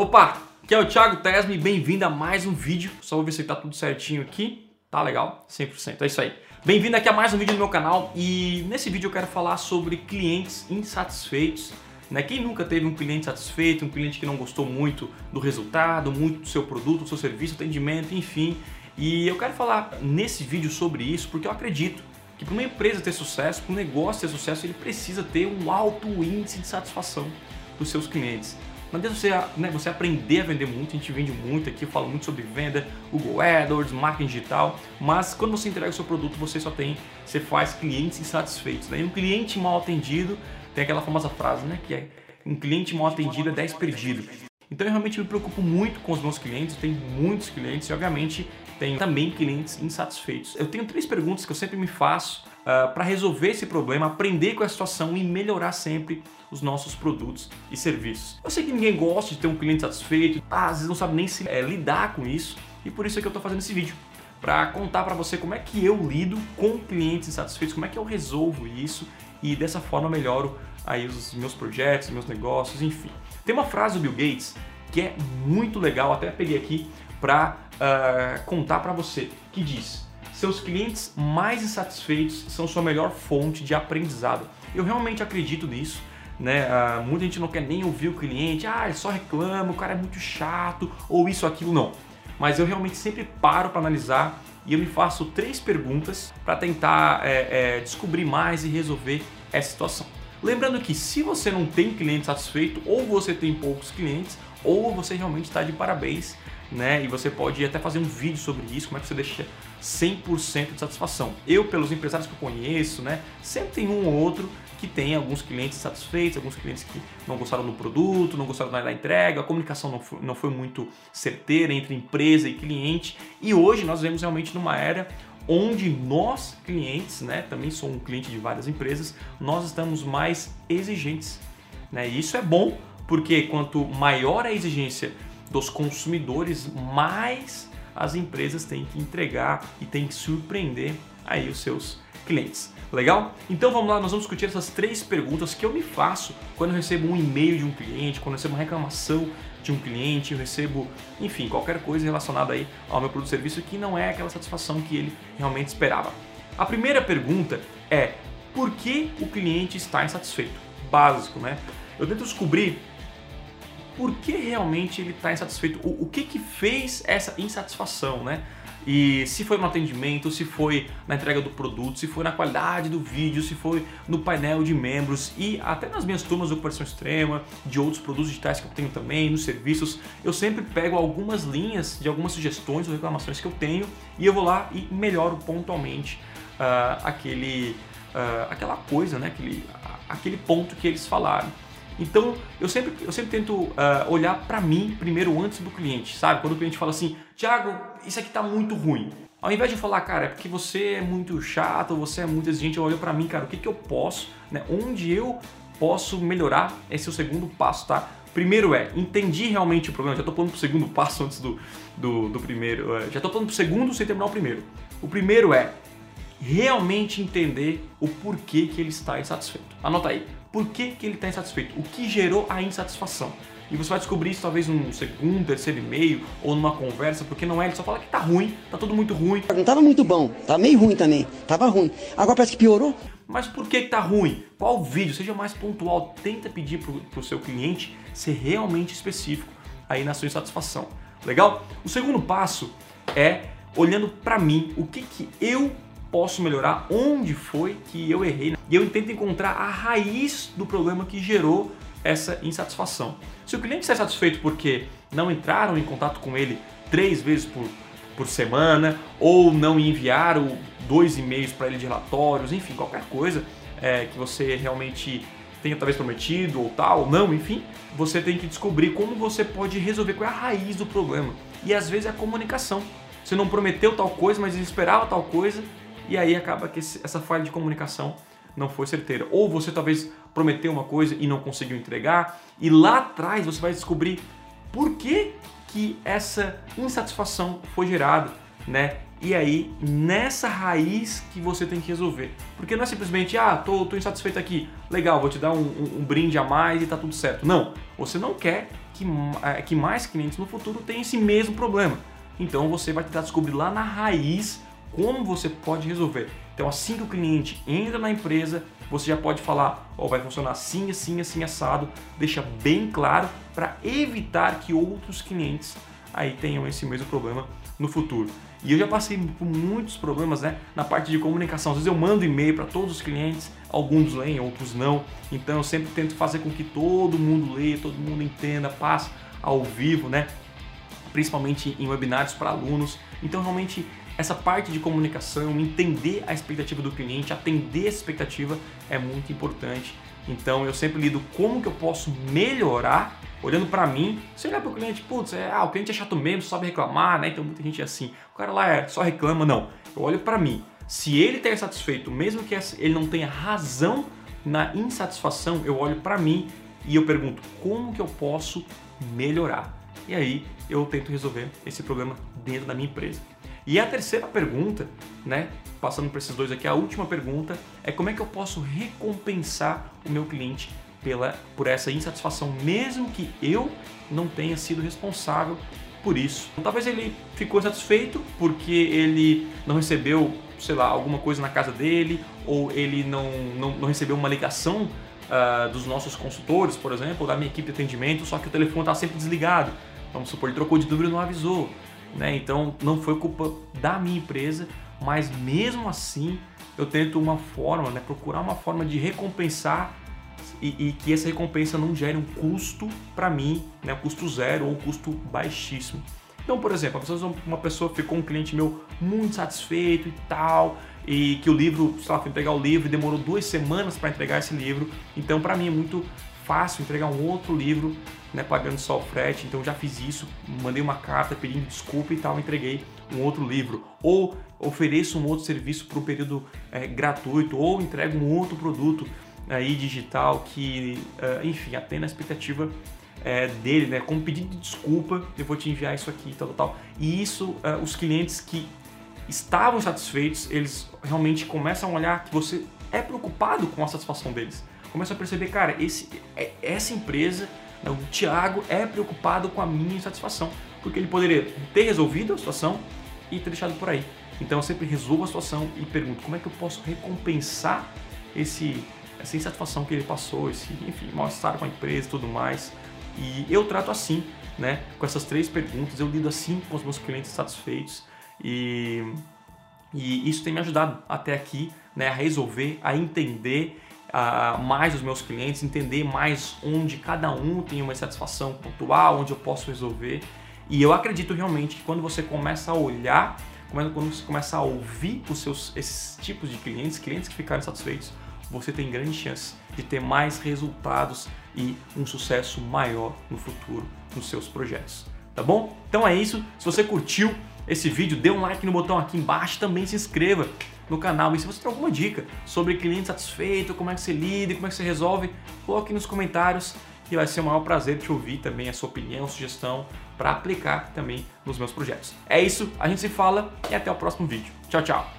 Opa, aqui é o Thiago Tesme, bem-vindo a mais um vídeo. Só vou ver se tá tudo certinho aqui. Tá legal? 100%, é isso aí. Bem-vindo aqui a mais um vídeo no meu canal e nesse vídeo eu quero falar sobre clientes insatisfeitos. Né? Quem nunca teve um cliente satisfeito, um cliente que não gostou muito do resultado, muito do seu produto, do seu serviço, atendimento, enfim. E eu quero falar nesse vídeo sobre isso porque eu acredito que para uma empresa ter sucesso, para um negócio ter sucesso, ele precisa ter um alto índice de satisfação dos seus clientes. Não adianta você, né, você aprender a vender muito, a gente vende muito aqui, eu falo muito sobre venda, Google AdWords, marketing digital, mas quando você entrega o seu produto, você só tem, você faz clientes insatisfeitos. Né? E um cliente mal atendido, tem aquela famosa frase, né, que é um cliente mal atendido é 10 perdido. Então eu realmente me preocupo muito com os meus clientes, eu tenho muitos clientes e obviamente tenho também clientes insatisfeitos. Eu tenho três perguntas que eu sempre me faço ah, para resolver esse problema, aprender com a situação e melhorar sempre os nossos produtos e serviços. Eu sei que ninguém gosta de ter um cliente satisfeito, ah, às vezes não sabe nem se é, lidar com isso e por isso é que eu estou fazendo esse vídeo para contar para você como é que eu lido com clientes insatisfeitos, como é que eu resolvo isso e dessa forma melhoro aí os meus projetos, meus negócios, enfim. Tem uma frase do Bill Gates que é muito legal, até peguei aqui para uh, ah, contar para você, que diz: seus clientes mais insatisfeitos são sua melhor fonte de aprendizado. Eu realmente acredito nisso. Né? Uh, muita gente não quer nem ouvir o cliente, ah, ele só reclama, o cara é muito chato, ou isso, aquilo, não. Mas eu realmente sempre paro para analisar e eu me faço três perguntas para tentar é, é, descobrir mais e resolver essa situação. Lembrando que se você não tem cliente satisfeito, ou você tem poucos clientes, ou você realmente está de parabéns, né? E você pode até fazer um vídeo sobre isso, como é que você deixa 100% de satisfação. Eu, pelos empresários que eu conheço, né, sempre tem um ou outro que tem alguns clientes satisfeitos, alguns clientes que não gostaram do produto, não gostaram da entrega, a comunicação não foi, não foi muito certeira entre empresa e cliente. E hoje nós vemos realmente numa era onde nós, clientes, né, também sou um cliente de várias empresas, nós estamos mais exigentes. Né? E isso é bom, porque quanto maior a exigência dos consumidores, mais as empresas têm que entregar e têm que surpreender aí os seus clientes. Legal? Então vamos lá, nós vamos discutir essas três perguntas que eu me faço quando eu recebo um e-mail de um cliente, quando eu recebo uma reclamação de um cliente, eu recebo, enfim, qualquer coisa relacionada aí ao meu produto ou serviço que não é aquela satisfação que ele realmente esperava. A primeira pergunta é: por que o cliente está insatisfeito? Básico, né? Eu tento descobrir por que realmente ele está insatisfeito, o, o, que que fez essa insatisfação, né? E se foi no atendimento, se foi na entrega do produto, se foi na qualidade do vídeo, se foi no painel de membros e até nas minhas turmas de ocupação extrema, de outros produtos digitais que eu tenho também, nos serviços, eu sempre pego algumas linhas de algumas sugestões ou reclamações que eu tenho e eu vou lá e melhoro pontualmente uh, aquele, uh, aquela coisa, né? aquele, aquele ponto que eles falaram. Então, eu sempre, eu sempre tento uh, olhar para mim primeiro antes do cliente, sabe? Quando o cliente fala assim, Thiago, isso aqui tá muito ruim. Ao invés de falar, cara, é porque você é muito chato, você é muito exigente, eu olho para mim, cara, o que, que eu posso, né? Onde eu posso melhorar? Esse é o segundo passo, tá? Primeiro é, entendi realmente o problema, já tô falando pro segundo passo antes do, do, do primeiro, uh, já tô falando pro segundo sem terminar o primeiro. O primeiro é realmente entender o porquê que ele está insatisfeito. Anota aí por que, que ele está insatisfeito, o que gerou a insatisfação. E você vai descobrir isso talvez num segundo, terceiro e-mail ou numa conversa, porque não é, ele só fala que tá ruim, tá tudo muito ruim. Não tava muito bom, tá meio ruim também, tava ruim. Agora parece que piorou. Mas por que, que tá ruim? Qual vídeo? Seja mais pontual, tenta pedir pro, pro seu cliente ser realmente específico aí na sua insatisfação. Legal? O segundo passo é olhando para mim, o que que eu posso melhorar, onde foi que eu errei. E eu tento encontrar a raiz do problema que gerou essa insatisfação. Se o cliente está satisfeito porque não entraram em contato com ele três vezes por, por semana, ou não enviaram dois e-mails para ele de relatórios, enfim, qualquer coisa é, que você realmente tenha talvez prometido ou tal, não, enfim, você tem que descobrir como você pode resolver qual é a raiz do problema. E às vezes é a comunicação. Você não prometeu tal coisa, mas esperava tal coisa e aí acaba que essa falha de comunicação não foi certeira. Ou você talvez prometeu uma coisa e não conseguiu entregar, e lá atrás você vai descobrir por que, que essa insatisfação foi gerada. né? E aí, nessa raiz que você tem que resolver. Porque não é simplesmente, ah, tô, tô insatisfeito aqui, legal, vou te dar um, um, um brinde a mais e tá tudo certo. Não, você não quer que, é, que mais clientes no futuro tenham esse mesmo problema. Então você vai tentar descobrir lá na raiz como você pode resolver. Então assim que o cliente entra na empresa, você já pode falar, ó, oh, vai funcionar assim, assim, assim, assado, deixa bem claro para evitar que outros clientes aí tenham esse mesmo problema no futuro. E eu já passei por muitos problemas né, na parte de comunicação. Às vezes eu mando e-mail para todos os clientes, alguns leem, outros não. Então eu sempre tento fazer com que todo mundo leia, todo mundo entenda, passe ao vivo, né? principalmente em webinários para alunos. Então realmente essa parte de comunicação, entender a expectativa do cliente, atender essa expectativa é muito importante. Então eu sempre lido como que eu posso melhorar, olhando para mim, se olhar para o cliente, putz, é, ah, o cliente é chato mesmo, sabe reclamar, né? Então muita gente é assim, o cara lá é, só reclama, não. Eu olho para mim, se ele está insatisfeito, mesmo que ele não tenha razão na insatisfação, eu olho para mim e eu pergunto como que eu posso melhorar. E aí eu tento resolver esse problema dentro da minha empresa. E a terceira pergunta, né, passando por esses dois aqui, a última pergunta é como é que eu posso recompensar o meu cliente pela, por essa insatisfação, mesmo que eu não tenha sido responsável por isso. Então, talvez ele ficou insatisfeito porque ele não recebeu, sei lá, alguma coisa na casa dele, ou ele não, não, não recebeu uma ligação uh, dos nossos consultores, por exemplo, ou da minha equipe de atendimento, só que o telefone está sempre desligado. Vamos supor, ele trocou de número e não avisou né? Então não foi culpa da minha empresa, mas mesmo assim eu tento uma forma, né? Procurar uma forma de recompensar e, e que essa recompensa não gere um custo para mim, né? Custo zero ou custo baixíssimo. Então, por exemplo, uma pessoa ficou um cliente meu muito satisfeito e tal, e que o livro, sei lá, foi entregar o livro e demorou duas semanas para entregar esse livro. Então, para mim é muito fácil entregar um outro livro, né, pagando só o frete. Então já fiz isso, mandei uma carta pedindo desculpa e tal, entreguei um outro livro. Ou ofereço um outro serviço por um período é, gratuito, ou entrego um outro produto aí digital que, uh, enfim, atenda a expectativa é, dele, né? Como pedido de desculpa, eu vou te enviar isso aqui, tal, tal. E isso, uh, os clientes que estavam satisfeitos, eles realmente começam a olhar que você é preocupado com a satisfação deles começa a perceber, cara, esse, é, essa empresa, né, o Thiago é preocupado com a minha insatisfação, porque ele poderia ter resolvido a situação e ter deixado por aí. Então eu sempre resolvo a situação e pergunto como é que eu posso recompensar esse, essa insatisfação que ele passou, esse enfim, mal-estar com a empresa e tudo mais. E eu trato assim, né? Com essas três perguntas, eu lido assim com os meus clientes satisfeitos e, e isso tem me ajudado até aqui, né? A resolver, a entender uh, mais os meus clientes, entender mais onde cada um tem uma satisfação pontual, onde eu posso resolver. E eu acredito realmente que quando você começa a olhar, quando você começa a ouvir os seus esses tipos de clientes, clientes que ficaram satisfeitos, você tem grande chance de ter mais resultados e um sucesso maior no futuro nos seus projetos. Tá bom? Então é isso. Se você curtiu esse vídeo, dê um like no botão aqui embaixo, também se inscreva no canal. E se você tem alguma dica sobre cliente satisfeito, como é que você lida, como é que você resolve, coloque nos comentários que vai ser o maior prazer te ouvir também a sua opinião, sugestão para aplicar também nos meus projetos. É isso, a gente se fala e até o próximo vídeo. Tchau, tchau!